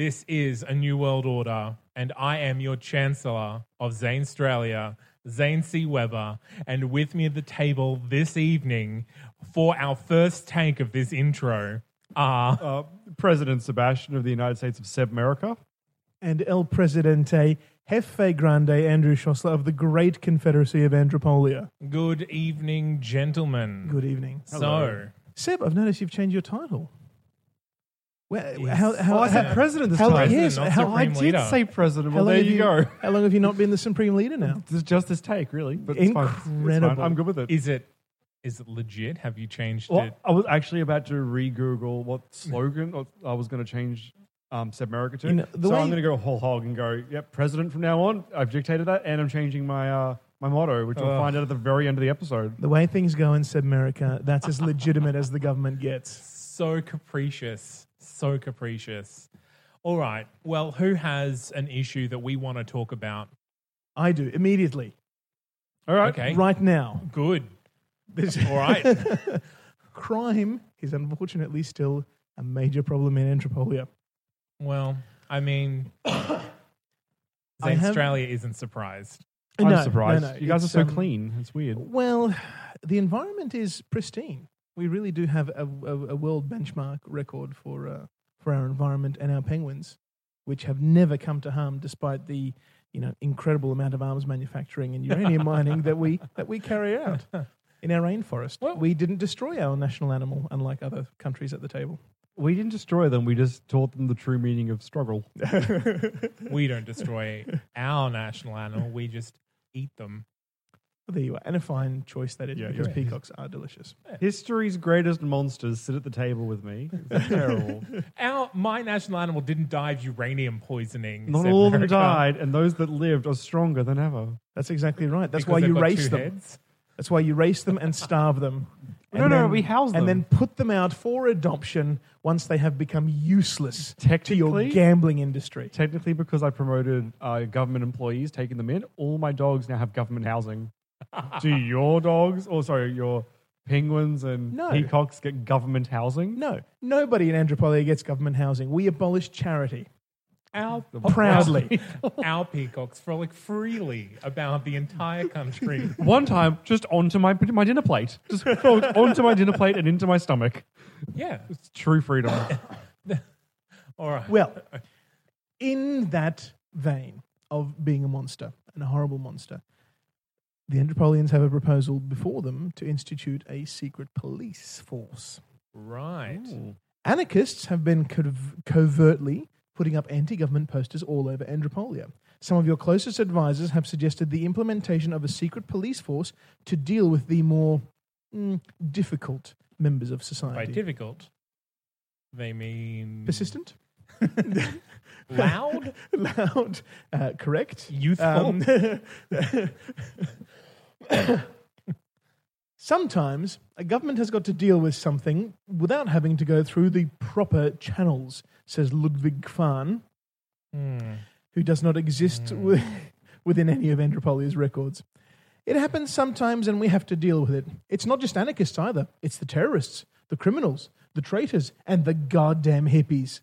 This is a new world order, and I am your Chancellor of Zanstralia, Zane C. Weber, and with me at the table this evening for our first take of this intro are uh, President Sebastian of the United States of Sebmerica. and El Presidente Jefe Grande Andrew Szosler of the Great Confederacy of Andropolia. good evening, gentlemen. Good evening. So, Seb, I've noticed you've changed your title. Where, Yes. how, how, Oh, I said how- president this how- time. President, yes, not how, I Supreme did Leader. say president. how Well, long there have you go. How long have you not been the Supreme Leader now? This is just this take, really. But it's fine. It's fine. Incredible. I'm good with it. is it is it legit? Have you changed Well, it? I was actually about to re-Google what slogan I was going to change um, Sebmerica to. You know, the so way- I'm going to go whole hog and go, yep, president from now on. I've dictated that, and I'm changing my uh, my motto, which we'll Ugh. find out at the very end of the episode. The way things go in Sebmerica, that's as legitimate as the government gets. So capricious. So capricious. All right. Well, who has an issue that we want to talk about? I do, immediately, All right. Okay. right now. Good. This- All right. Crime is unfortunately still a major problem in Andropolia. Well, I mean, I have- Australia isn't surprised. I'm No, no, surprised. no, you guys are it's, so um, clean. It's weird. Well, the environment is pristine. We really do have a, a, a world benchmark record for uh, for our environment and our penguins, which have never come to harm despite the you know incredible amount of arms manufacturing and uranium mining that we that we carry out in our rainforest. Well- we didn't destroy our national animal, unlike other countries at the table. We didn't destroy them. We just taught them the true meaning of struggle. We don't destroy our national animal. We just eat them. There you are, and a fine choice that is Yeah, because yeah. peacocks are delicious. History's greatest monsters sit at the table with me. It's terrible. Our my national animal didn't die of uranium poisoning. Not said all of them America. died, and those that lived are stronger than ever. That's exactly right. That's Because why they've you got race two them. heads. That's why you race them and starve them. No, And no, then- we house them. And then put them out for adoption once they have become useless to your Technically- gambling industry. Technically, because I promoted uh, government employees taking them in, all my dogs now have government housing. Do your dogs, or sorry, your penguins and No. peacocks get government housing? No, nobody in Andropolia gets government housing. We abolish charity. Our Proudly. our peacocks frolic freely about the entire country. One time, just onto my my dinner plate, just frolicked onto my dinner plate and into my stomach. Yeah. It's true freedom. All right. Well, in that vein of being a monster and a horrible monster, the Andropolians have a proposal before them to institute a secret police force. Right. Anarchists have been cov- covertly putting up anti government posters all over Andropolia. Some of your closest advisors have suggested the implementation of a secret police force to deal with the more mm, difficult members of By society. difficult, they mean Persistent? loud, Loud? Uh, correct? youthful. Um, Sometimes a government has got to deal with something without having to go through the proper channels, says Ludwig Fahn. Hmm. who does not exist wi- within any of Andropolia's records. It happens sometimes and we have to deal with it. It's not just anarchists either, it's the terrorists, the criminals, the traitors, and the goddamn hippies.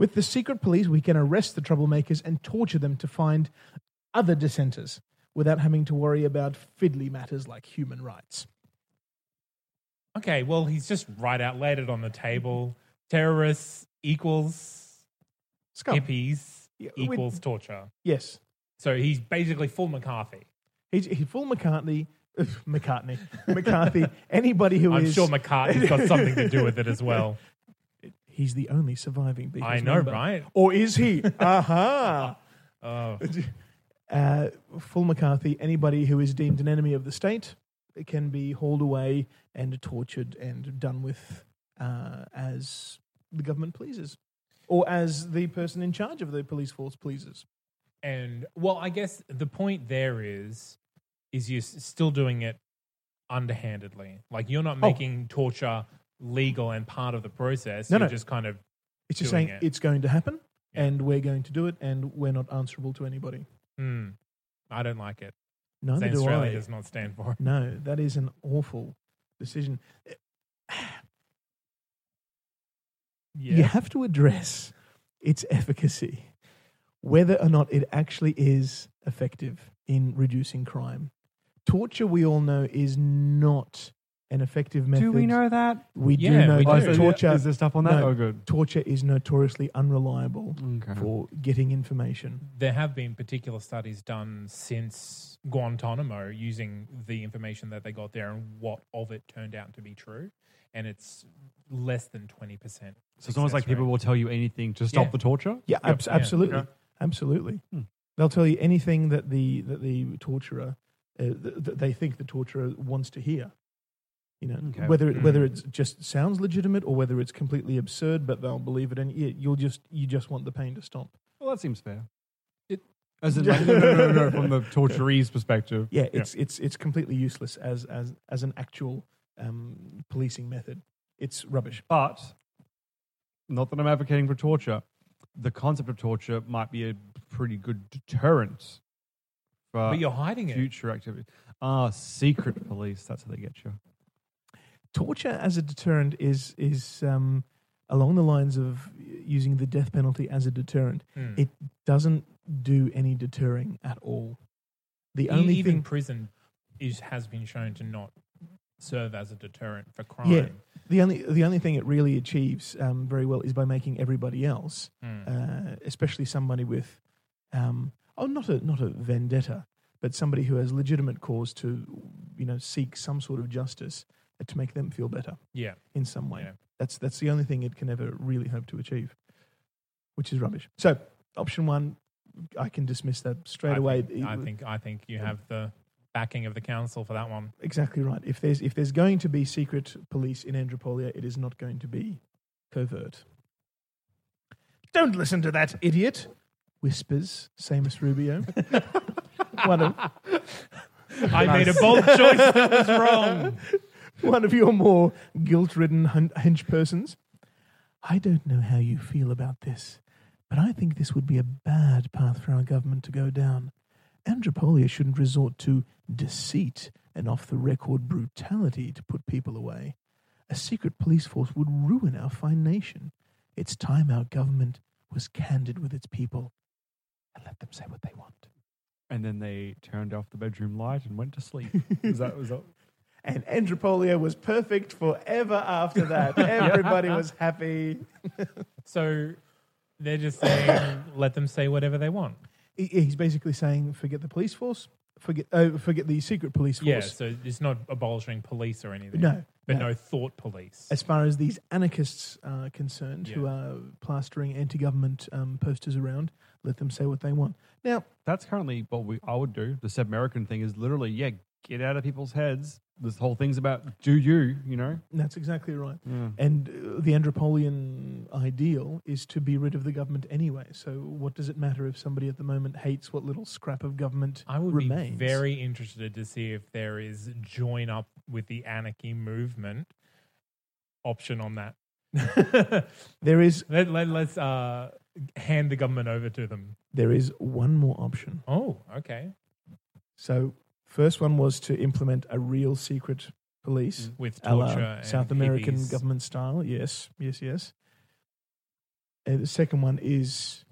With the secret police, we can arrest the troublemakers and torture them to find other dissenters without having to worry about fiddly matters like human rights. Okay, well, he's just right out laid it on the table. Terrorists equals Scum. hippies Yeah, we- equals torture. Yes. So he's basically full McCarthy. He's, he's full McCartney. McCartney. McCarthy. Anybody who I'm is- sure McCarthy's got something to do with it as well. He's the only surviving Beatles I know, member. right? Or is he? Aha. Oh, uh, full McCarthy. Anybody who is deemed an enemy of the state can be hauled away and tortured and done with uh, as the government pleases, or as the person in charge of the police force pleases. and well, I guess the point there is, is you're still doing it underhandedly. Like you're not Oh. making torture legal and part of the process. No, you're no. just kind of It's just Doing saying it. it's going to happen, Yeah. and we're going to do it, and we're not answerable to anybody. hmm, I don't like it. Neither Zane do Australia I. does not stand for. it. No, that is an awful decision. You have to address its efficacy, whether or not it actually is effective in reducing crime. Torture, we all know, is not an effective method. Do we know that? We Yeah, do know we that do. torture. Is there stuff on that? No. Oh, good. torture is notoriously unreliable Okay. for getting information. There have been particular studies done since Guantanamo using the information that they got there and what of it turned out to be true. And it's less than 20%. So it's almost like people will tell you anything to stop Yeah. the torture. Yeah, abs- yeah, absolutely, okay. absolutely. Hmm. They'll tell you anything that the that the torturer uh, th- that they think the torturer wants to hear. You know, Okay. whether it, whether it just sounds legitimate or whether it's completely absurd, but they'll believe it, and yeah, you'll just you just want the pain to stop. Well, that seems fair. It- As in, like, no, no, no, no, from the torturee's perspective. Yeah, it's it's it's completely useless as as as an actual um, policing method. It's rubbish. But not that I'm advocating for torture. The concept of torture might be a pretty good deterrent for But you're hiding it. future activity. Ah, secret police. That's how they get you. Torture as a deterrent is is um, along the lines of using the death penalty as a deterrent. Hmm. It doesn't do any deterring at all. The E- only even thing, prison is has been shown to not serve as a deterrent for crime. yeah, the only the only thing it really achieves um, very well is by making everybody else, Hmm. uh, especially somebody with, um, oh, not a not a vendetta, but somebody who has legitimate cause to, you know, seek some sort of justice to make them feel better. yeah. in some way. Yeah. That's that's the only thing it can ever really hope to achieve, which is hmm. rubbish. So option one, I can dismiss that straight I away. Think, I think I think you um, have the backing of the council for that one. exactly right. If there's if there's going to be secret police in Andropolia, it is not going to be covert. Don't listen to that idiot, whispers Seamus Rubio. one of I made a bold choice that was wrong. One of your more guilt-ridden hun- hench persons. I don't know how you feel about this, but I think this would be a bad path for our government to go down. Andropolia shouldn't resort to deceit and off-the-record brutality to put people away. A secret police force would ruin our fine nation. It's time our government was candid with its people and let them say what they want. And then they turned off the bedroom light and went to sleep. Is that was that? And Andropolia was perfect forever after that. Everybody was happy. So they're just saying, let them say whatever they want. He- He's basically saying, forget the police force, forget uh, forget the secret police force. Yeah, so it's not abolishing police or anything. No, But no. no, thought police. As far as these anarchists are concerned, who Yeah. are plastering anti-government um, posters around, let them say what they want. Now, That's currently what we I would do. The Sebmerican thing is literally, yeah, get out of people's heads. This whole thing's about do you, you know? that's exactly right. Yeah. And uh, the Andropolian ideal is to be rid of the government anyway. So, what does it matter if somebody at the moment hates what little scrap of government I would remains? be very interested to see if there is join up with the anarchy movement option on that. There is let, let, let's uh, hand the government over to them. there is one more option. Oh, okay. So, first one was to implement a real secret police, With a torture and South American hippies. government style. Yes, yes, yes. And the second one is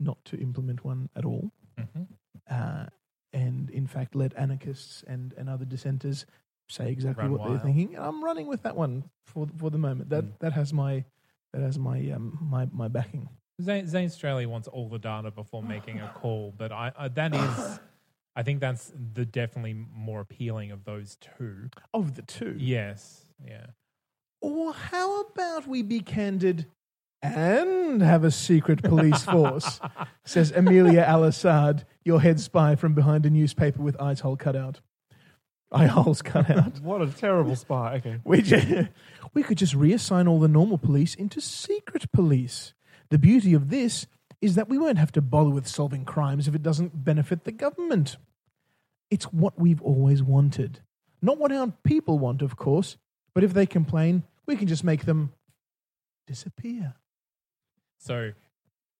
not to implement one at all, Mhm. uh, and in fact let anarchists and, and other dissenters say exactly Run what they're thinking. And I'm running with that one for for the moment. That Mm. that has my that has my um my my backing. Zane, Zanstralia wants all the data before making a call, but I, I that is, I think that's the definitely more appealing of those two. Of the two. Yes, yeah. Or how about we be candid and have a secret police force? says Amelia Al Assad, your head spy from behind a newspaper with eyes hole cut out. Eye holes cut out. What a terrible spy. Okay. We, ju- we could just reassign all the normal police into secret police. The beauty of this is that we won't have to bother with solving crimes if it doesn't benefit the government. It's what we've always wanted. Not what our people want, of course, but if they complain, we can just make them disappear. So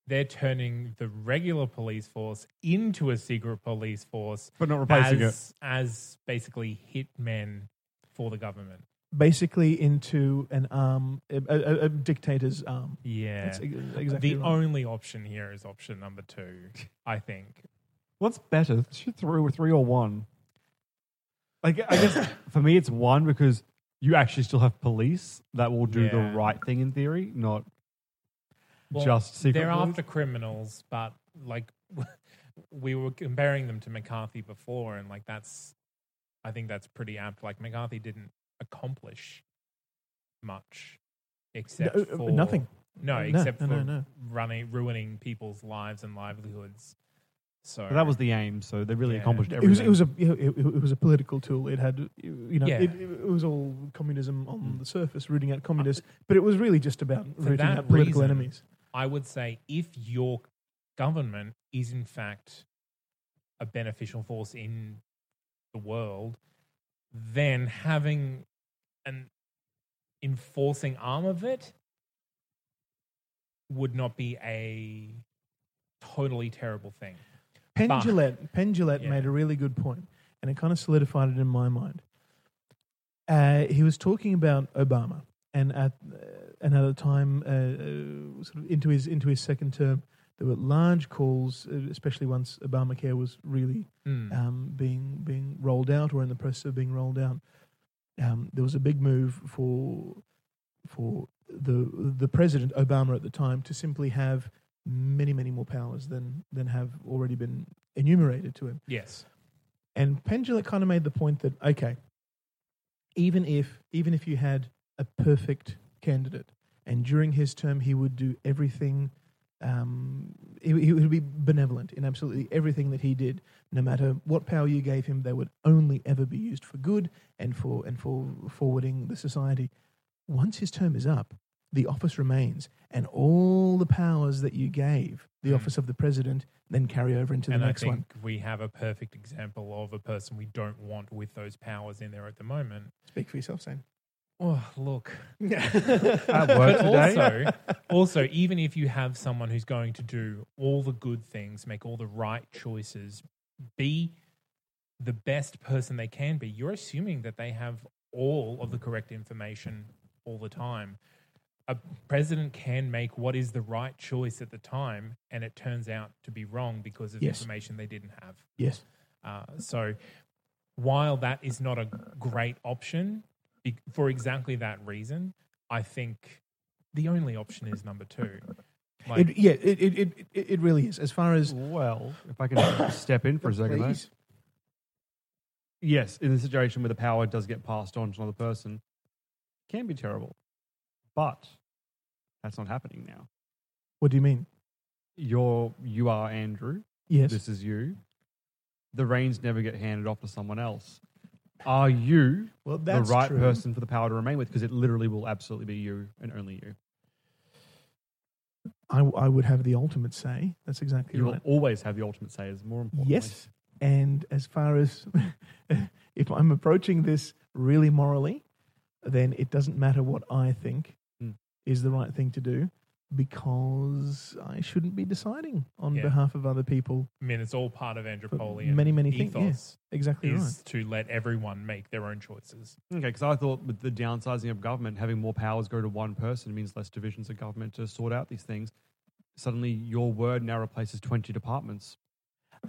they're turning the regular police force into a secret police force, But not replacing as, as basically hitmen for the government. Basically, into an um, arm, a, a, a dictator's arm. Yeah. That's ex- exactly the right. only option here is option number two, I think. What's better, three or three or one? Like I guess for me, it's one because you actually still have police that will do the Yeah. right thing in theory, not Well, just secret. They're police. after criminals, but like we were comparing them to McCarthy before, and like that's, I think that's pretty apt. Like McCarthy didn't accomplish much, except No, uh, for nothing. No, No, except no, for no, no. running, ruining people's lives and livelihoods. So But that was the aim, so they really Yeah. accomplished It was it was a it, it was a political tool. It had you know Yeah. it, it was all communism on the surface, rooting out communists, but it was really just about For rooting out political reason, enemies. I would say if your government is in fact a beneficial force in the world, then having an enforcing arm of it would not be a totally terrible thing. Penn But- Jillette, Penn Jillette Yeah. made a really good point, and it kind of solidified it in my mind. Uh, he was talking about Obama, and at uh, and at a time, uh, uh, sort of into his into his second term, there were large calls, uh, especially once Obamacare was really Mm. um, being being rolled out or in the process of being rolled out. Um, there was a big move for for the the president Obama at the time to simply have many many more powers than than have already been enumerated to him. Yes. And Penn Jillette kind of made the point that okay, even if even if you had a perfect candidate, and during his term he would do everything, um, he, he would be benevolent in absolutely everything that he did. No matter what power you gave him, they would only ever be used for good and for and for forwarding the society. Once his term is up, the office remains, and all the powers that you gave the Mm. office of the president then carry over into the and I next think one. we have a perfect example of a person we don't want with those powers in there at the moment. Speak for yourself, Sam. Oh, look. At work but today. also, also, even if you have someone who's going to do all the good things, make all the right choices, be the best person they can be, you're assuming that they have all of the correct information all the time. A president can make what is the right choice at the time, and it turns out to be wrong because of Yes. information they didn't have. Yes. Uh, so while that is not a great option be- for exactly that reason, I think the only option is number two. Like, It, yeah, it, it, it, it it really is. As far as Well, if I can step in for a second, though. Please. yes, in the situation where the power does get passed on to another person, can be terrible. But that's not happening now. What do you mean? You're you are Andrew. Yes. This is you. The reins never get handed off to someone else. Are you well, the right true. person for the power to remain with? Because it literally will absolutely be you and only you. I, I would have the ultimate say. That's exactly You right. You will always have the ultimate say. Is more important. Yes. And as far as if I'm approaching this really morally, then it doesn't matter what I think Hmm. is the right thing to do because I shouldn't be deciding on Yeah. behalf of other people. I mean, it's all part of Andrew But many, many things, yeah. ethos Exactly is right. to let everyone make their own choices. Okay, because I thought with the downsizing of government, having more powers go to one person means less divisions of government to sort out these things. Suddenly, your word now replaces twenty departments.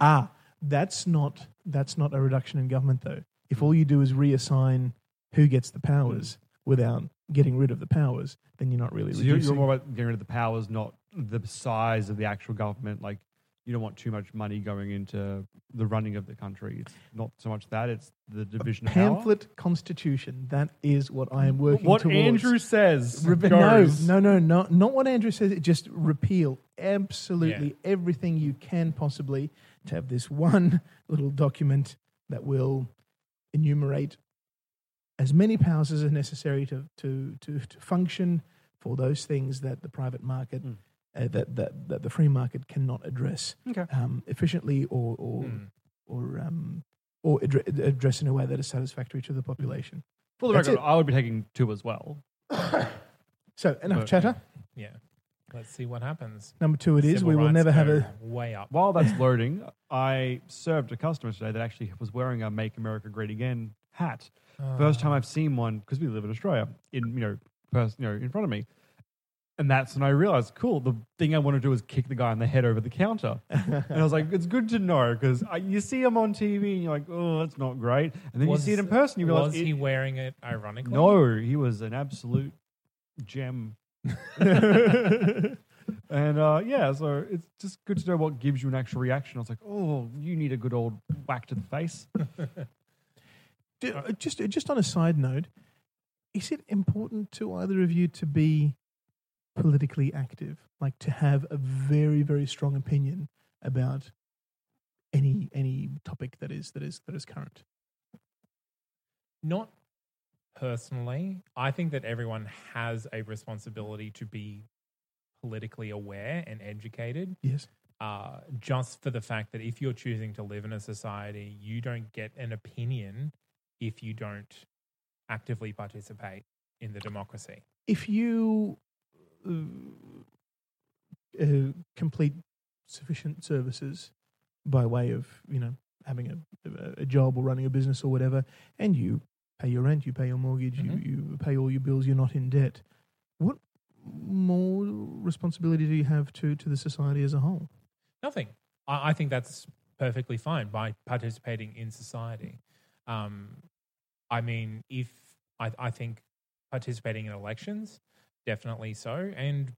Ah, that's not that's not a reduction in government though. If all you do is reassign who gets the powers without getting rid of the powers, then you're not really So you're, reducing. you're more about getting rid of the powers, not the size of the actual government. Like you don't want too much money going into the running of the country. It's not so much that; it's the division of power. Pamphlet constitution. That is what I am working What towards. Andrew says. Re- no, no, no, no, not what Andrew says. It just repeal absolutely everything you can possibly to have this one little document that will enumerate as many powers as are necessary to to to, to function for those things that the private market. Mm. Uh, that, that that the free market cannot address Okay. um, efficiently or or Hmm. or um, or addre- address in a way that is satisfactory to the population. For the That's record, it. I would be taking two as well. So enough But- chatter. Yeah. Let's see what happens. Number two, it is. Civil we will never have a. way up. While that's loading, I served a customer today that actually was wearing a "Make America Great Again" hat. First time I've seen one because we live in Australia. In you know, pers- you know, in front of me, and that's when I realized, cool. The thing I want to do is kick the guy in the head over the counter. and I was like, it's good to know because you see him on TV and you're like, oh, that's not great. And then Was- you see it in person, you realize, was it- he wearing it ironically? no, he was an absolute gem. and uh, yeah, so it's just good to know what gives you an actual reaction. I was like, oh, you need a good old whack to the face. D- uh, Just, just on a side note, is it important to either of you to be politically active, like to have a very, very strong opinion about any any topic that is that is that is current? Not personally. I think that everyone has a responsibility to be politically aware and educated. Yes. Uh, just for the fact that if you're choosing to live in a society, you don't get an opinion if you don't actively participate in the democracy. If you uh, uh, complete sufficient services by way of you know having a, a job or running a business or whatever, and you pay your rent, you pay your mortgage, Mhm. you, you pay all your bills, you're not in debt. What more responsibility do you have to, to the society as a whole? Nothing. I, I think that's perfectly fine by participating in society. Um, I mean, if I, I think participating in elections, definitely so, and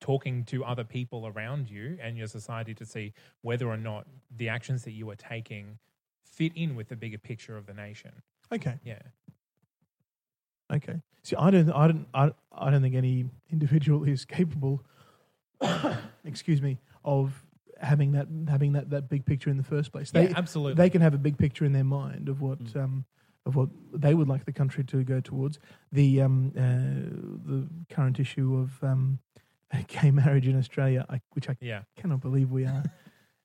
talking to other people around you and your society to see whether or not the actions that you are taking fit in with the bigger picture of the nation. Okay, Yeah. okay. See, I don't, I don't, I, I don't think any individual is capable. excuse me, of having that having that, that big picture in the first place. They, yeah, absolutely. they can have a big picture in their mind of what Mm. um, of what they would like the country to go towards. The um, uh, the current issue of um, gay marriage in Australia, I, which I yeah. cannot believe we are,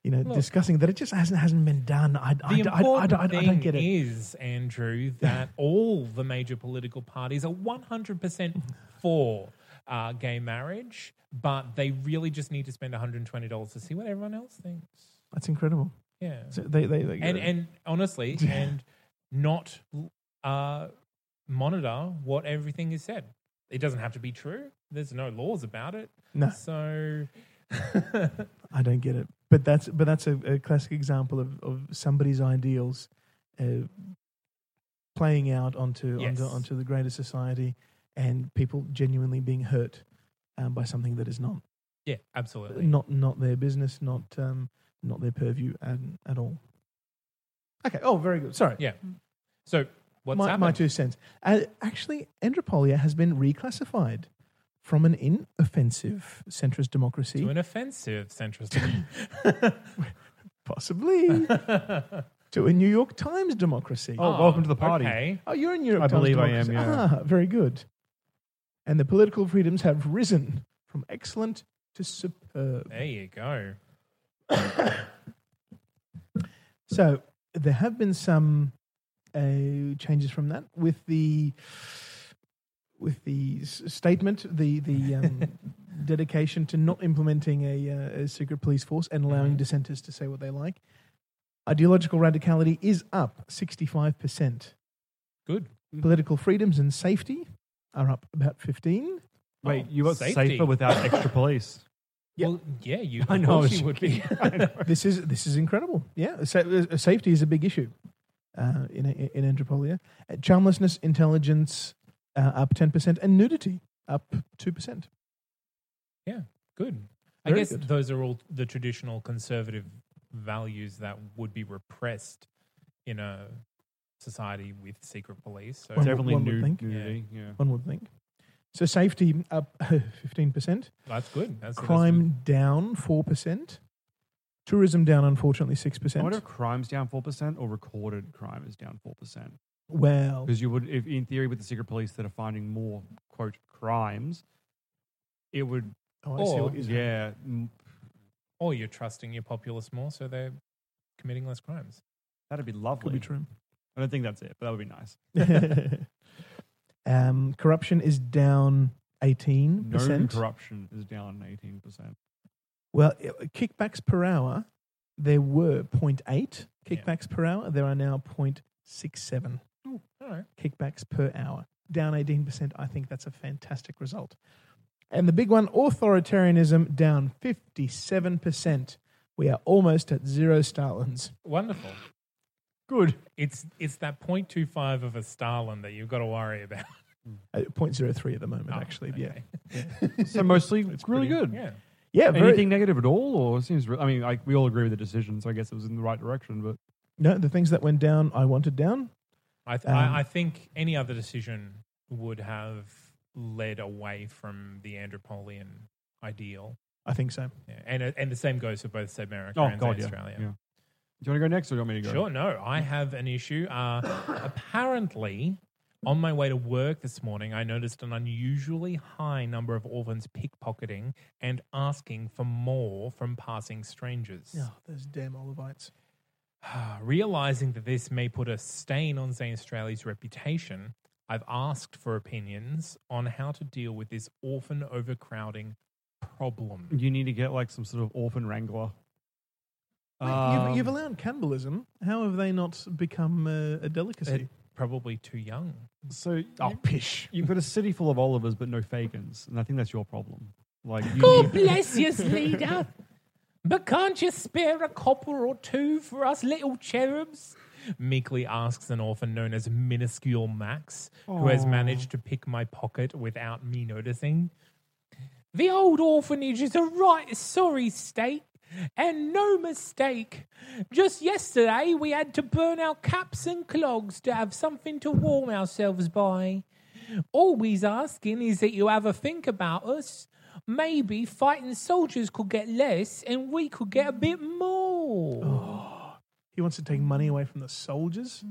you know, Look. discussing that. It just hasn't hasn't been done. I, I, The I, I, important I, I, I thing don't get it. is, Andrew, that all the major political parties are 100% for uh, gay marriage, but they really just need to spend $120 to see what everyone else thinks. That's incredible. Yeah. So they, they, they And, and honestly, and not uh, monitor what everything is said. It doesn't have to be true. There's no laws about it. no, So, I don't get it. But that's but that's a, a classic example of, of somebody's ideals uh, playing out onto onto onto the greater society, and people genuinely being hurt um, by something that is not yeah, absolutely. not not their business, not um, not their purview at, at all. Okay. Oh, very good. Sorry. Yeah. So, what's my, happened? my two cents. Uh, actually, Andropolia has been reclassified from an inoffensive centrist democracy, to an offensive centrist. Democracy Possibly, to a New York Times democracy. Oh, welcome to the party. Okay. Oh, you're in New York I Times believe I am, democracy. yeah. Ah, very good. And the political freedoms have risen from excellent to superb. There you go. So there have been some uh, changes from that with the with the s- statement, the the um, dedication to not implementing a, uh, a secret police force and allowing Mhm. dissenters to say what they like. Ideological radicality is up sixty five percent. Good. Political freedoms and safety are up about fifteen. Wait, Oh, you got safety. safer without extra police. Yeah. Well, yeah, you. I know, course it's- you would be. this is this is incredible. Yeah, sa- uh, safety is a big issue uh, in in Andropolia. Uh, charmlessness, intelligence uh, up ten percent, and nudity up two percent. Yeah. Good. I Very guess good. those are all the traditional conservative values that would be repressed in a society with secret police. So One would- Definitely one would nude, think. nudity. Yeah. One would think. So safety up 15%, that's good. That's, that's crime down 4%, tourism down unfortunately I wonder 6%. What if crime's down four percent or recorded crime is down four percent. Well, Because you would, if in theory, with the secret police that are finding more quote crimes, it would, oh, I see or- what you're saying. yeah, mm, or you're trusting your populace more, so they're committing less crimes. that'd be lovely. Could be true. I don't think that's it, but that would be nice. um, corruption is down 18%. No corruption is down eighteen percent. Well, kickbacks per hour, there were 0.8 Yeah. kickbacks per hour. There are now 0.67 All right. kickbacks per hour. Down 18%. I think that's a fantastic result. And the big one, authoritarianism, down 57%. We are almost at zero Stalins. Wonderful. Good. It's it's that 0.25 of a Stalin that you've got to worry about. Uh, 0.03 at the moment, Oh, actually. Yeah. okay. So mostly, it's really pretty- good. Yeah. Yeah. Very, Anything negative at all, or it seems? Re- I mean, like we all agree with the decision, so I guess it was in the right direction. But no, the things that went down, I wanted down. I, th- Um, I I think any other decision would have led away from the Andropolian ideal. I think so. Yeah. And and the same goes for both Sebmerica oh and god, yeah. Australia. yeah. Do you want to go next, or do you want me to go? Sure, no, I have an issue. Uh, apparently, on my way to work this morning, I noticed an unusually high number of orphans pickpocketing and asking for more from passing strangers. Oh, those damn Olivites. Realizing that this may put a stain on Zanstralia's reputation, I've asked for opinions on how to deal with this orphan overcrowding problem. You need to get like some sort of orphan wrangler. Wait, Um, you've, you've allowed cannibalism. How have they not become uh, a delicacy? They're probably too young. So oh, you- pish. you've got a city full of Olivers, but no Fagins, and I think that's your problem. Like, you God need- bless you, leader. But can't you spare a copper or two for us little cherubs? Meekly asks an orphan known as Minuscule Max, who has managed to pick my pocket without me noticing. The old orphanage is a right sorry state, and no mistake. Just yesterday we had to burn our caps and clogs to have something to warm ourselves by. All we's asking is that you have a think about us. Maybe fighting soldiers could get less and we could get a bit more. Oh, he wants to take money away from the soldiers.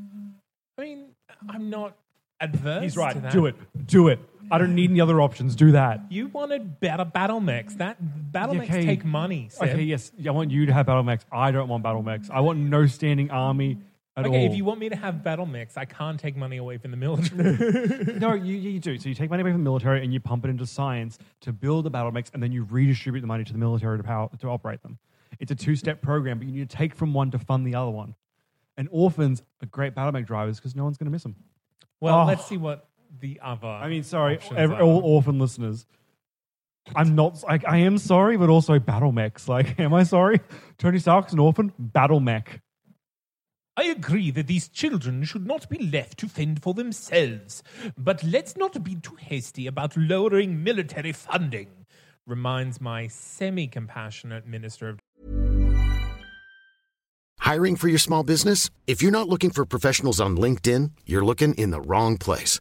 I mean, I'm not adverse. he's To right. that. Do it. Do it. I don't need any other options. Do that. You wanted better battle mechs. That battle mechs Okay. take money. Seb. Okay, yes. I want you to have battle mechs. I don't want battle mechs. I want no standing army at Okay, all. if you want me to have battle mechs, I can't take money away from the military. no, you, you do. So you take money away from the military and you pump it into science to build the battle mechs, and then you redistribute the money to the military to power to operate them. It's a two-step program, but you need to take from one to fund the other one. And orphans are great battle mech drivers because no one's going to miss them. well, Oh. let's see what the other. I mean, sorry, options ev- are. all orphan listeners. I'm not. like I am sorry, but also battle mechs. Like, am I sorry? Tony Stark's an orphan. Battle mech. I agree that these children should not be left to fend for themselves, but let's not be too hasty about lowering military funding. Reminds my semi compassionate Minister of Hiring for your small business? If you're not looking for professionals on LinkedIn, you're looking in the wrong place.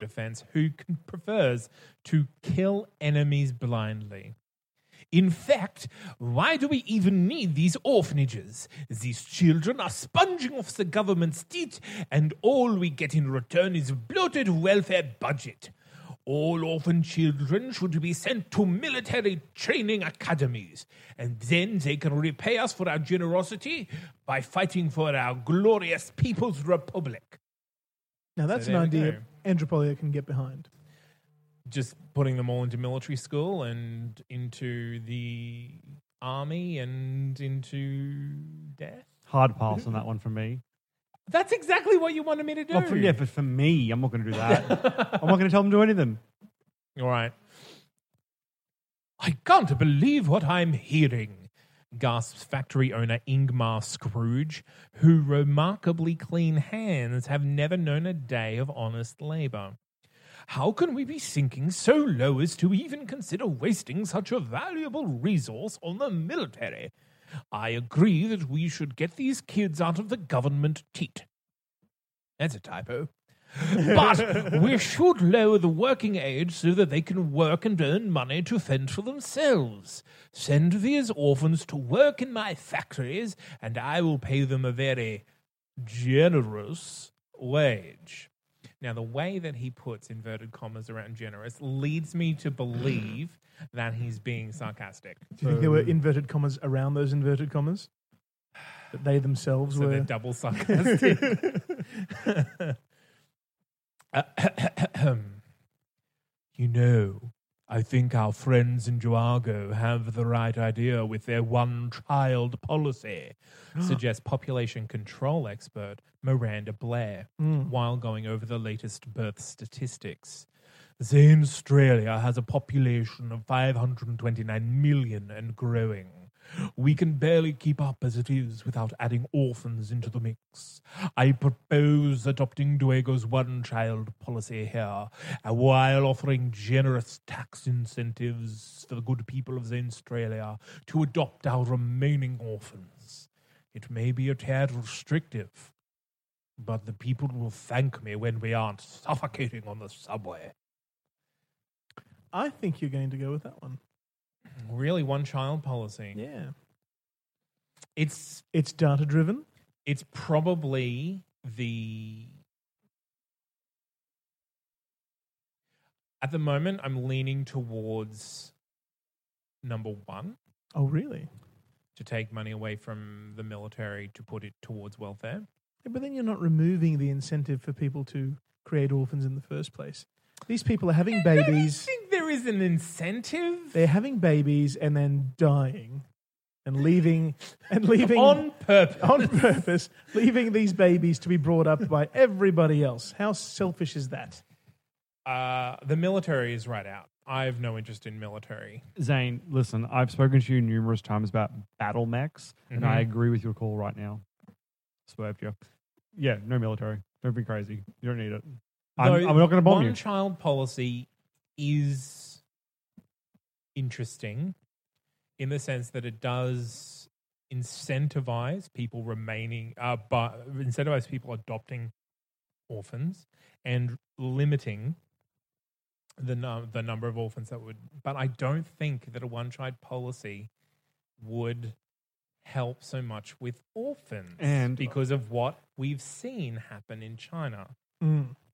Defense who prefers to kill enemies blindly. In fact, why do we even need these orphanages? These children are sponging off the government's teat, and all we get in return is a bloated welfare budget. All orphan children should be sent to military training academies, and then they can repay us for our generosity by fighting for our glorious People's Republic. Now, that's there an idea. Andropolia can get behind. just putting them all into military school and into the army and into death. Hard pass on that one for me. That's exactly what you wanted me to do. Well, for, yeah, but for me, I'm not going to do that. I'm not going to tell them to do anything. All right. I can't believe what I'm hearing, gasps factory owner Ingmar Scrooge, who remarkably clean hands have never known a day of honest labor. How can we be sinking so low as to even consider wasting such a valuable resource on the military? I agree that we should get these kids out of the government teat. That's a typo. But we should lower the working age so that they can work and earn money to fend for themselves. Send these orphans to work in my factories, and I will pay them a very generous wage. Now, the way that he puts inverted commas around generous leads me to believe that he's being sarcastic. Do you think there were inverted commas around those inverted commas? That they themselves So were. they're double sarcastic. you know, I think our friends in Joago have the right idea with their one child policy, suggests population control expert Miranda Blair hmm. while going over the latest birth statistics. Australia has a population of 529 million and growing. We can barely keep up as it is without adding orphans into the mix. I propose adopting Duego's one child policy here, uh, while offering generous tax incentives for the good people of Australia to adopt our remaining orphans. It may be a tad restrictive, but the people will thank me when we aren't suffocating on the subway. I think you're going to go with that one. Really, one child policy. Yeah. It's It's data driven. it's probably the at the moment i'm leaning towards number one Oh, really? to take money away from the military to put it towards welfare Yeah, but then you're not removing the incentive for people to create orphans in the first place. These people are having babies. Think there is an incentive They're having babies and then dying and leaving and leaving on purpose on purpose, leaving these babies to be brought up by everybody else. How selfish is that? uh, the military is right out i have no interest in military Zane, listen, I've spoken to you numerous times about battle mechs, and I Mhm. agree with your call right now. Swerved you. Yeah, no military. Don't be crazy. You don't need it. I'm, Though I'm not going to bomb one you. child policy is interesting in the sense that it does incentivize people remaining, uh, but incentivize people adopting orphans and limiting the num- the number of orphans that would. But I don't think that a one child policy would help so much with orphans And- because of what we've seen happen in China.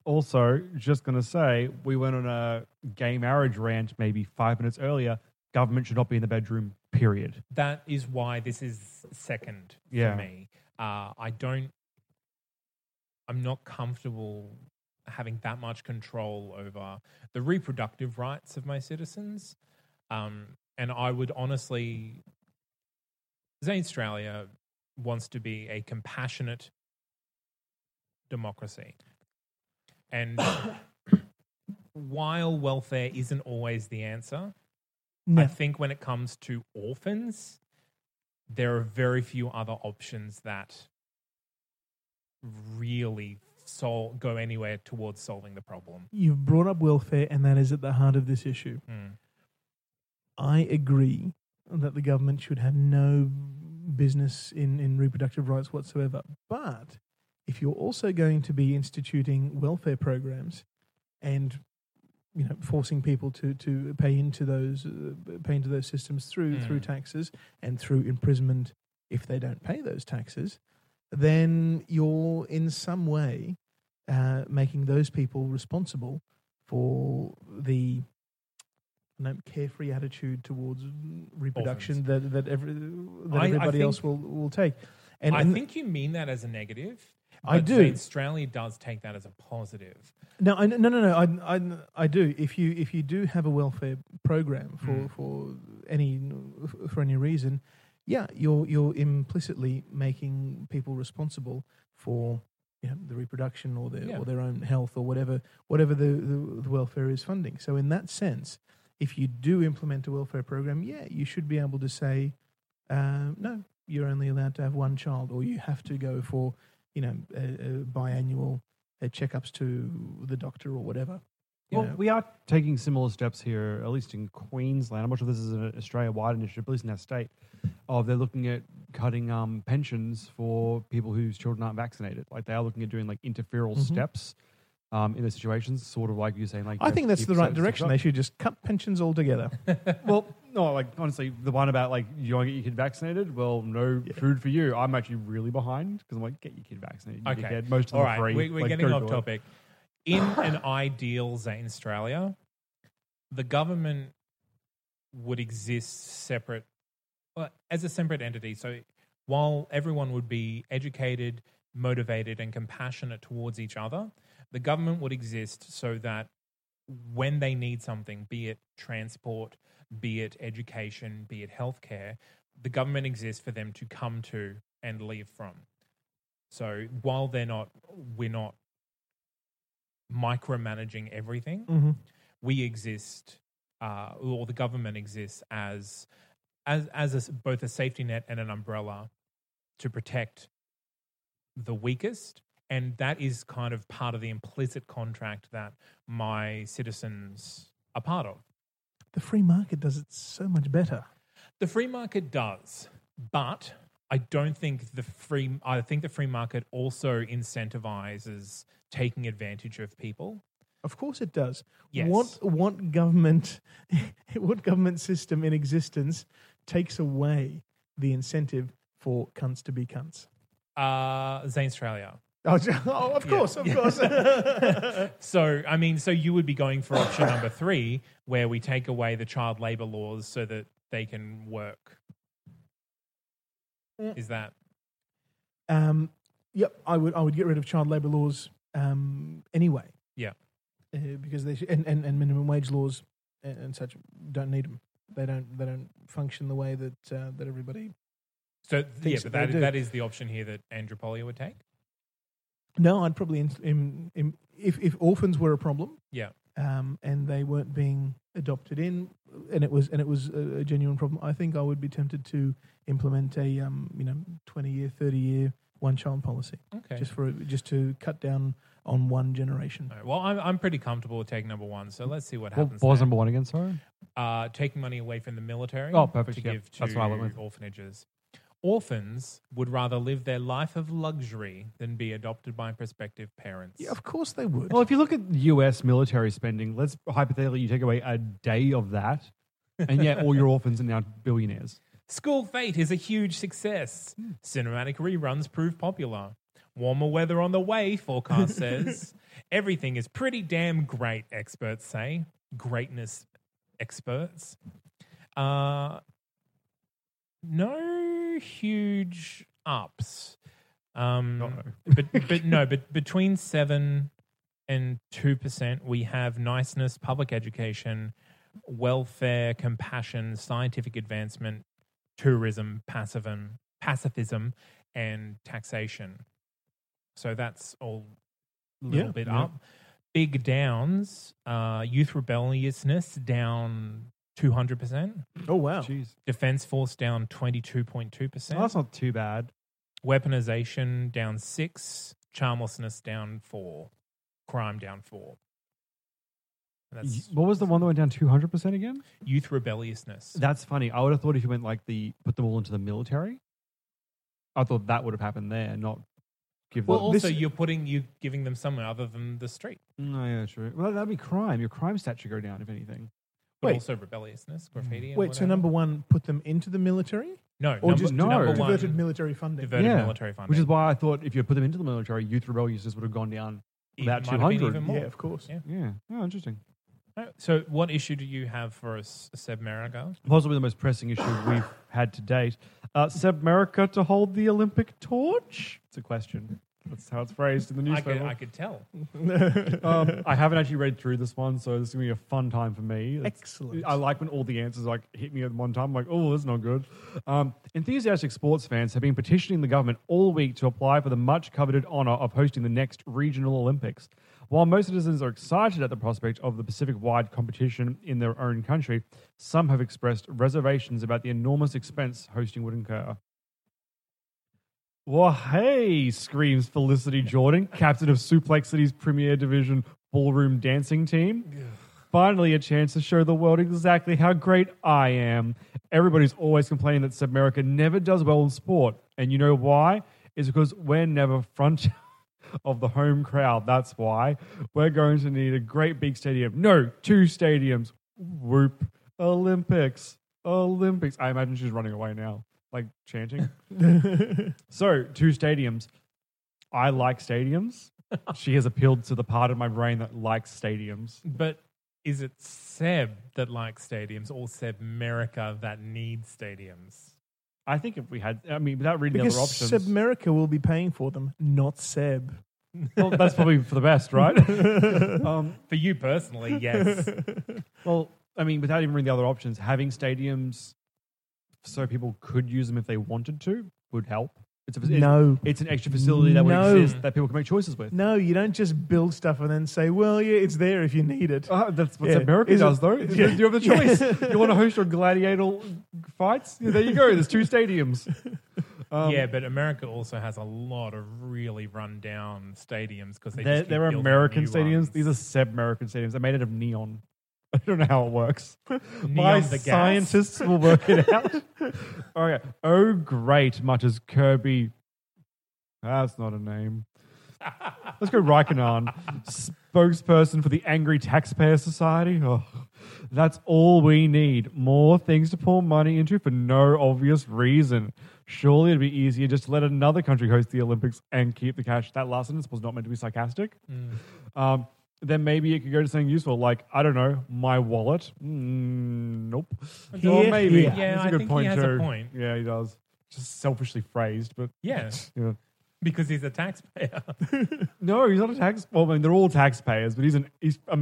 Also, just going to say, we went on a gay marriage rant maybe five minutes earlier. Government should not be in the bedroom, period. that is why this is second Yeah. for me. Uh, I don't. I'm not comfortable having that much control over the reproductive rights of my citizens, um, and I would honestly. Zanstralia wants to be a compassionate democracy, and while welfare isn't always the answer, No. I think when it comes to orphans, there are very few other options that really sol- go anywhere towards solving the problem. You've brought up welfare, and that is at the heart of this issue. Mm. I agree that the government should have no business in, in reproductive rights whatsoever. But if you're also going to be instituting welfare programs and you know forcing people to, to pay into those uh, pay into those systems through through Mm. taxes and through imprisonment if they don't pay those taxes, then you're in some way uh, making those people responsible for the know, carefree attitude towards reproduction that that, every, that I- I everybody think- else will will take. And, I and think you mean that as a negative. I do. Australia does take that as a positive. No, I, no, no, no. I, I, I do. If you if you do have a welfare program for, Mm. for any for any reason, yeah, you're you're implicitly making people responsible for you know, the reproduction or their Yeah. or their own health or whatever whatever the, the, the welfare is funding. So in that sense, if you do implement a welfare program, yeah, you should be able to say, uh, no, you're only allowed to have one child, or you have to go for you know uh, uh, biannual uh, checkups to the doctor or whatever. Well, know. we are taking similar steps here, at least in Queensland. I'm not sure this is an Australia-wide initiative, but at least in our state, of they're looking at cutting um, pensions for people whose children aren't vaccinated. Like they are looking at doing like interferal Mhm. steps um, in those situations, sort of like you're saying. Like I think that's the right direction. They should just cut pensions altogether. well, no, like honestly, the one about like you want to get your kid vaccinated. Well, no food for you. I'm actually really behind because I'm like, get your kid vaccinated. You Okay. dickhead. most of them All are right, free. we- we're Like, getting off do it. topic. In an ideal Zanstralia, the government would exist separate, well, as a separate entity. So while everyone would be educated, motivated, and compassionate towards each other, the government would exist so that when they need something, be it transport, be it education, be it healthcare, the government exists for them to come to and leave from. So while they're not, we're not micromanaging everything. mm-hmm. We exist, uh, or the government exists as as as a both a safety net and an umbrella to protect the weakest, and that is kind of part of the implicit contract that my citizens are part of. The free market does it so much better. The free market does, but I don't think the free. I think the free market also incentivizes taking advantage of people. Of course, it does. Yes. What what government what government system in existence takes away the incentive for cunts to be cunts? Uh, Zanstralia. Oh, oh, of course, of course. So, I mean, so you would be going for option number three, where we take away the child labor laws so that they can work. Is that um, yep, I would I would get rid of child labour laws um, anyway. Yeah. uh, because they sh- and, and, and minimum wage laws and, and such don't need them. They don't they don't function the way that uh, that everybody. so? Yeah, Thinks but that that, that is the option here that Andropolia would take. No, I'd probably in, in, in, if if orphans were a problem, Yeah. um, and they weren't being adopted in, and it was and it was a, a genuine problem. I think I would be tempted to implement a um, you know twenty year, thirty year one child policy, Okay. just for just to cut down on one generation. All right, Well, I'm I'm pretty comfortable with taking number one. So let's see what What happens. what was number one again? Sorry. uh, taking money away from the military Oh, perfect, to yep. give to That's what I went with. orphanages. Orphans would rather live their life of luxury than be adopted by prospective parents. Yeah, of course they would. Well, if you look at U.S. military spending, let's hypothetically you take away a day of that, and yet all your orphans are now billionaires. School Fate is a huge success. Cinematic reruns prove popular. Warmer weather on the way, forecast says. Everything is pretty damn great, experts say. Greatness experts. Uh, no huge ups. Um, but, but no, but between seven and two percent, we have niceness, public education, welfare, compassion, scientific advancement, tourism, pacifism, pacifism, and taxation. So that's all a little Yeah, bit yeah. up. Big downs, uh, youth rebelliousness down two hundred percent. oh wow, Jeez, Defense force down 22.2%. that's not too bad. Weaponization down six. Charmlessness down four. Crime down four. That's What was the one that went down two hundred percent again? youth rebelliousness. That's funny. I would have thought if you went like the put them all into the military, I thought that would have happened there, not give well, them. also this- you're putting you giving them somewhere other than the street, No, yeah, true. Well, that'd be crime. Your crime stat should go down, if anything. But Wait. also rebelliousness, graffiti. and Wait, so whatever. number one, put them into the military, no, or number, just no. number diverted one, military funding? diverted Yeah. military funding, Which is why I thought if you put them into the military, youth rebelliousness would have gone down It about might have been 200. even more. yeah, of course. Yeah. Yeah. Oh, interesting. Right, So, what issue do you have for us, Seb Marigo? Possibly the most pressing issue we've had to date. Uh, Sebmerica to hold the Olympic torch? It's a question. That's how it's phrased in the I could, newspaper. I could tell. um, I haven't actually read through this one, so this is going to be a fun time for me. It's- Excellent. I like when all the answers like hit me at one time. I'm like, oh, that's not good. Um, enthusiastic sports fans have been petitioning the government all week to apply for the much coveted honor of hosting the next regional Olympics. While most citizens are excited at the prospect of the Pacific wide competition in their own country, some have expressed reservations about the enormous expense hosting would incur. Well, hey, screams Felicity Jordan, captain of Suplex City's premier division ballroom dancing team. Finally, a chance to show the world exactly how great I am. Everybody's always complaining that Sebmerica never does well in sport. And you know why? It's because we're never front of the home crowd. That's why. We're going to need a great big stadium. No, two stadiums. Whoop. Olympics. Olympics. I imagine she's running away now, like chanting. So, two stadiums. I like stadiums. she has appealed to the part of my brain that likes stadiums. But is it Seb that likes stadiums or Sebmerica that needs stadiums? I think if we had, I mean, without reading the Because other options, Seb America will be paying for them, not Seb. well, that's probably for the best, right? um, For you personally, yes. well, I mean, without even reading the other options, having stadiums so people could use them if they wanted to would help. It's, a, it's No. it's an extra facility that No. would exist that people can make choices with. No, you don't just build stuff and then say, well, yeah, it's there if you need it. Uh, that's what Yeah. America Is it- does, though. Yeah. You have the choice. you want to host your gladiator fights? Yeah, there you go. There's two stadiums. Um, yeah, but America also has a lot of really run down stadiums because they They're, just keep they're American new stadiums. ones. These are Sebmerican stadiums. They're made out of neon. I don't know how it works. My the scientists will work it out. okay. Oh, great, mutters Kirby. That's not a name. Let's go Raikkonen, spokesperson for the Angry Taxpayer Society. Oh, that's all we need. More things to pour money into for no obvious reason. Surely it'd be easier just to let another country host the Olympics and keep the cash. That last sentence was not meant to be sarcastic. Um, then maybe it could go to something useful, like I don't know, my wallet. Mm, nope. Here, or maybe. here. Yeah, That's a I good think he point has a too. point. Yeah, he does. Just selfishly phrased, but Yeah, yeah. Because he's a taxpayer. No, he's not a tax. Well, I mean, they're all taxpayers, but he's an he's a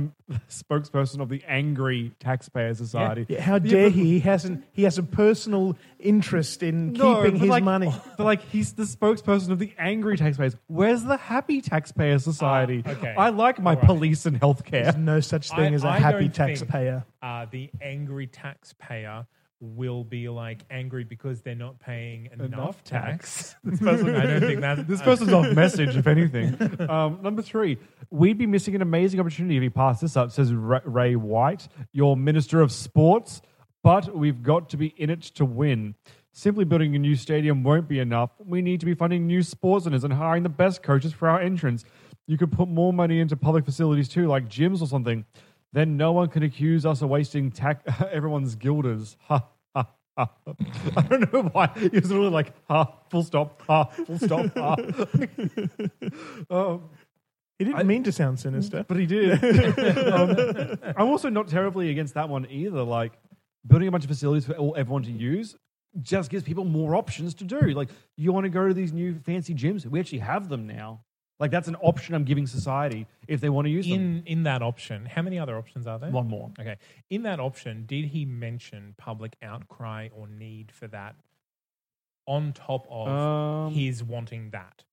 spokesperson of the Angry Taxpayer Society. Yeah, how dare he? He hasn't. He has a personal interest in No, keeping but his like, money. But like, he's the spokesperson of the angry taxpayers. Where's the happy taxpayer society? Ah, okay. I like my All right. police and healthcare. There's no such thing I- as a I happy don't think- taxpayer. uh, the angry taxpayer will be like angry because they're not paying enough, Enough tax. This person, I don't think that this person's off message, if anything. Um, number three, we'd be missing an amazing opportunity if he passed this up, says Ra- Ray White, your Minister of Sports, but we've got to be in it to win. Simply building a new stadium won't be enough. We need to be funding new sports centers and hiring the best coaches for our entrants. You could put more money into public facilities too, like gyms or something. Then no one can accuse us of wasting tax everyone's guilders. Ha. I don't know why. He was really like ha, full stop, ha, full stop, ha. um, He didn't mean to sound sinister. but he did. um, I'm also not terribly against that one either. Like building a bunch of facilities for all, everyone to use just gives people more options to do. Like you want to go to these new fancy gyms, we actually have them now. Like that's an option I'm giving society if they want to use them. in in that option. How many other options are there? One more. Okay. In that option, did he mention public outcry or need for that on top of Um, his wanting that?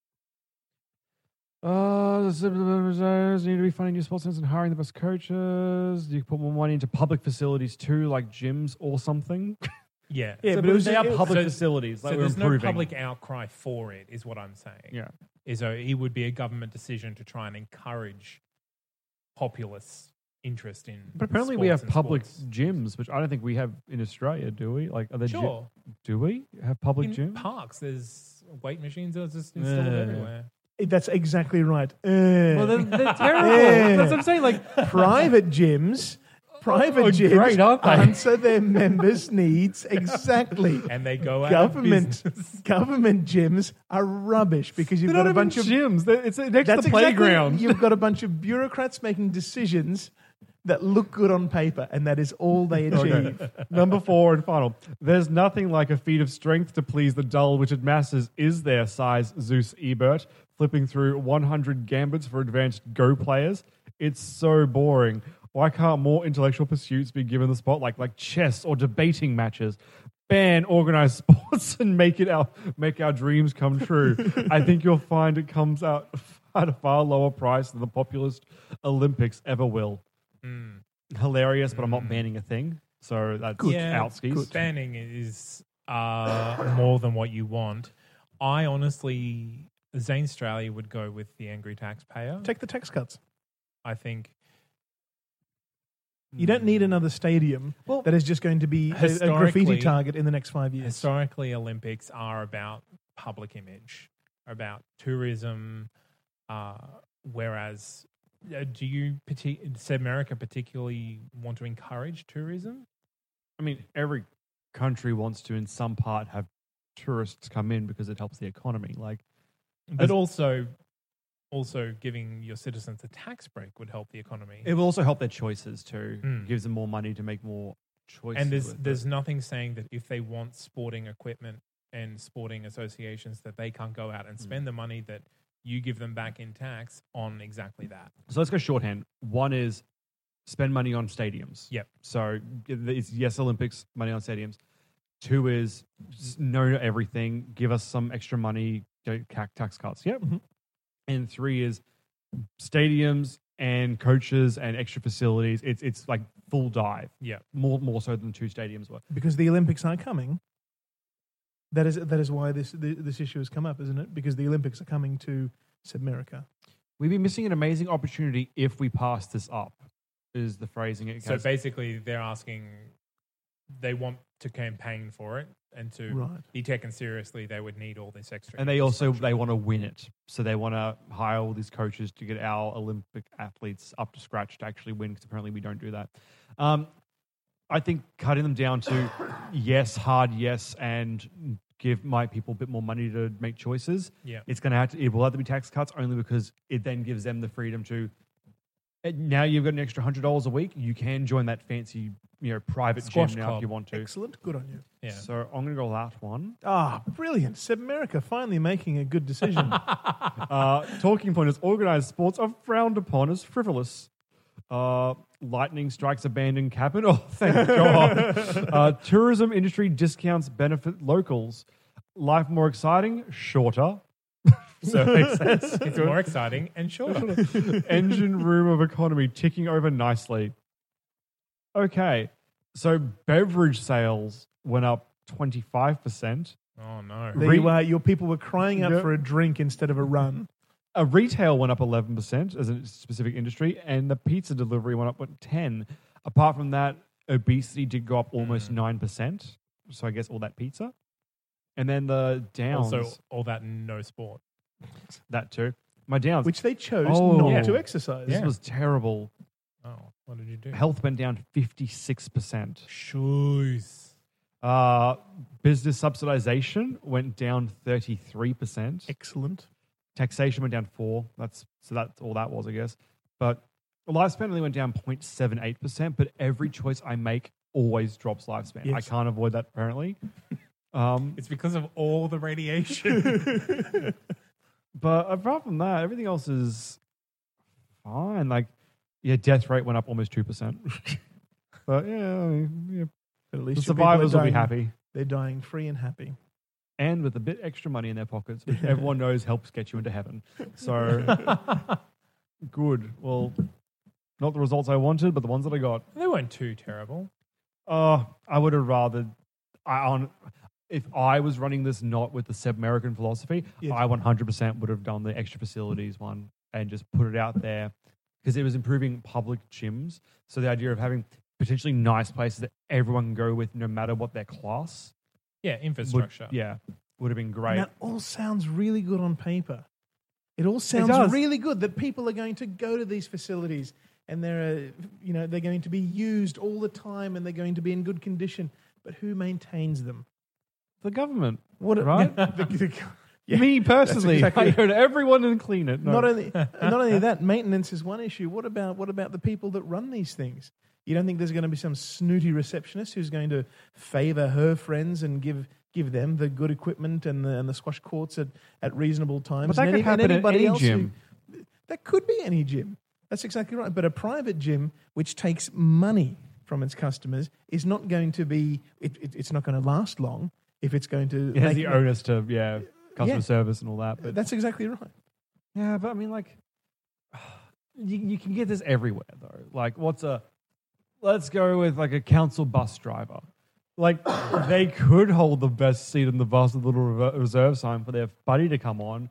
Uh, the reserves need to be funding new sports centers and hiring the best coaches. You can put more money into public facilities too, like gyms or something. Yeah. Yeah, So, but it was- they are public so- facilities. Like so we're there's no public outcry for it, is what I'm saying. Yeah. Is so it would be a government decision to try and encourage populace interest in. But apparently, we have and public sports. gyms, which I don't think we have in Australia, do we? Like, are there gy- Sure. do we have public in gyms? parks, there's weight machines that are just installed Yeah. everywhere. That's exactly right. Uh, Well, they're, they're terrible. Yeah. That's what I'm saying. Like, private gyms, private Oh, gyms great, aren't they? answer their members' needs exactly. And they go out government government gyms are rubbish because you've they're got a bunch of gyms. They're, it's next to the playground. Exactly, you've got a bunch of bureaucrats making decisions that look good on paper, and that is all they oh, achieve. Number four and final. There's nothing like a feat of strength to please the dull which witted masses, is there, size. Zeus Ebert, flipping through 100 gambits for advanced Go players. It's so boring. Why can't more intellectual pursuits be given the spotlight, like chess or debating matches? Ban organized sports and make it our make our dreams come true. I think you'll find it comes out at a far lower price than the populist Olympics ever will. Hilarious, but I'm not banning a thing. So that's yeah, out skis. banning is uh, more than what you want. I honestly, Zanstralia would go with the angry taxpayer. Take the tax cuts. I think You don't need another stadium Well, that is just going to be a, a graffiti target in the next five years. historically Olympics are about public image, about tourism. Uh, whereas, uh, do you, parti- does America particularly want to encourage tourism? I mean, every country wants to, in some part, have tourists come in because it helps the economy. Like, But also, also giving your citizens a tax break would help the economy. it will also help their choices too. Mm. Gives them more money to make more choices. and there's with it. there's nothing saying that if they want sporting equipment and sporting associations that they can't go out and Hmm. spend the money that you give them back in tax on exactly that. So let's go shorthand. One is spend money on stadiums. Yep. So it's yes, Olympics, money on stadiums. Two is know everything, give us some extra money, tax cuts. Yep. Mm-hmm. And three is stadiums and coaches and extra facilities. It's it's like full dive. Yeah. More more so than two stadiums were. because the Olympics aren't coming. That is that is why this this issue has come up, isn't it? Because the Olympics are coming to Sebmerica. We'd be missing an amazing opportunity if we pass this up. Is the phrasing it So goes. basically, they're asking, they want to campaign for it, and to Right. be taken seriously, they would need all this extra. and they also they want to win it so they want to hire all these coaches to get our olympic athletes up to scratch to actually win because apparently we don't do that um, i think cutting them down to yes hard yes and give my people a bit more money to make choices Yeah. it's going to have to it will have to be tax cuts only because it then gives them the freedom to eh, now you've got an extra hundred dollars a week you can join that fancy you know private Squash gym now club. if you want to Excellent, good on you. Yeah. so i'm going to go that one Ah, brilliant! Sebmerica finally making a good decision. Uh, talking point is organized sports are frowned upon as frivolous. Uh, lightning strikes abandoned cabin. Oh, thank God. uh, tourism industry discounts benefit locals. Life more exciting, shorter. So makes sense. it's more exciting and shorter. Engine room of economy ticking over nicely. Okay, so beverage sales went up 25%. oh no! there you are. Your people were crying out Yep. for a drink instead of a run. Uh, retail went up 11% as a specific industry, and the pizza delivery went up what, 10. Apart from that, obesity did go up almost 9%. So I guess all that pizza. And then the downs, Also, all that no sport. that too. My downs, Which they chose Oh. not Yeah. to exercise. this was terrible. Oh, what did you do? Health went down 56%. Shoes. Uh, business subsidization went down 33%. Excellent. Taxation went down 4 That's So that's all that was, I guess. But lifespan only went down 0.78%, but every choice I make always drops lifespan. I can't avoid that, apparently. Um, It's because of all the radiation. but apart from that, everything else is fine. Like, yeah, death rate went up almost 2%. but yeah, I mean, yeah But at the least your people are survivors will be dying- happy. They're dying free and happy. And with a bit extra money in their pockets, which everyone knows helps get you into heaven. So, good. Well, not the results I wanted, but the ones that I got. they weren't too terrible. Uh, I would have rather, I on, if I was running this not with the Sebmerican philosophy, Yes. I 100% would have done the extra facilities one and just put it out there because it was improving public gyms. So the idea of having potentially nice places that everyone can go with no matter what their class. Yeah, would- infrastructure. yeah, would have been And great. that all sounds really good on paper. It all sounds does. really good that people are going to go to these facilities and they're, uh, you know, they're going to be used all the time and they're going to be in good condition. But who maintains them? the government. What Right? the- the- Me personally, exactly- I to everyone and clean it. No. Not only not only that, maintenance is one issue. What about what about the people that run these things? You don't think there's going to be some snooty receptionist who's going to favour her friends and give give them the good equipment and the and the squash courts at, at reasonable times? But that and could any- happen at any else who- that could be any gym. That's exactly right. But a private gym which takes money from its customers is not going to be. It, it, it's not going to last long if it's going to. it has make- the onus to yeah customer Yeah. service and all that. But That's exactly right. yeah, but I mean, like, you, you can get this everywhere though. Like, what's a let's go with like a council bus driver. Like, they could hold the best seat in the bus with a little reserve sign for their buddy to come on,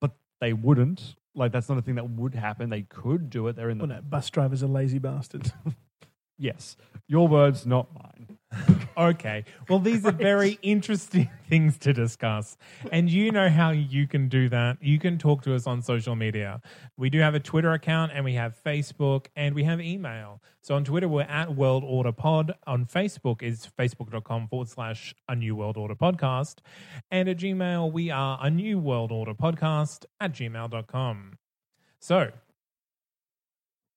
but they wouldn't. Like, that's not a thing that would happen. They could do it. They're in the Well, no, bus drivers are lazy bastards. yes. Your words, not mine. Okay. Well, these are very interesting things to discuss. And you know how you can do that. You can talk to us on social media. We do have a Twitter account and we have Facebook and we have email. So on Twitter, we're at World Order Pod. On Facebook is facebook.com forward slash a new world order podcast. And at Gmail, we are a new world order podcast at gmail.com. So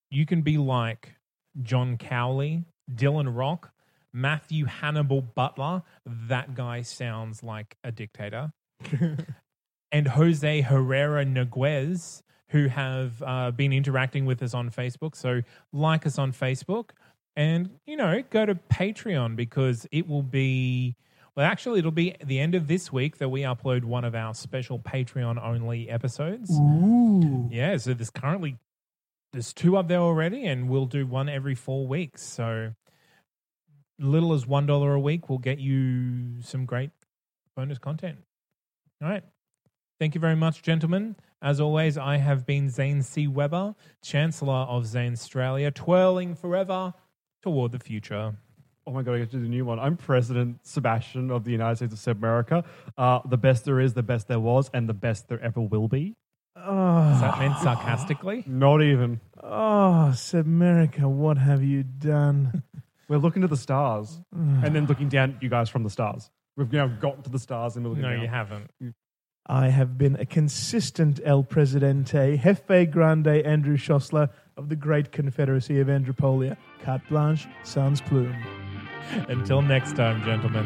you can be like John Cowley, Dylan Rock, Matthew Hannibal Butler. That guy sounds like a dictator. and Jose Herrera Noguez, who have uh, been interacting with us on Facebook. So like us on Facebook and, you know, go to Patreon because it will be. Well, actually, it'll be the end of this week that we upload one of our special Patreon only episodes. Ooh. Yeah, so there's currently there's two up there already, and we'll do one every four weeks. So little as one dollar a week will get you some great bonus content. All right. Thank you very much, gentlemen. As always, I have been Zane C. Weber, Chancellor of Zanstralia, twirling forever toward the future. Oh my god, I get to do the new one. I'm President Sebastian of the United States of Sebmerica. Uh, the best there is, the best there was, and the best there ever will be. Oh, Is that meant sarcastically? Not even. oh, Sebmerica, what have you done? We're looking to the stars and then looking down at you guys from the stars. We've now gotten to the stars and we're looking No, down. you haven't. I have been a consistent El Presidente, Jefe Grande Andrew Szosler of the Great Confederacy of Andropolia. Carte blanche, sans plume. Until next time, gentlemen.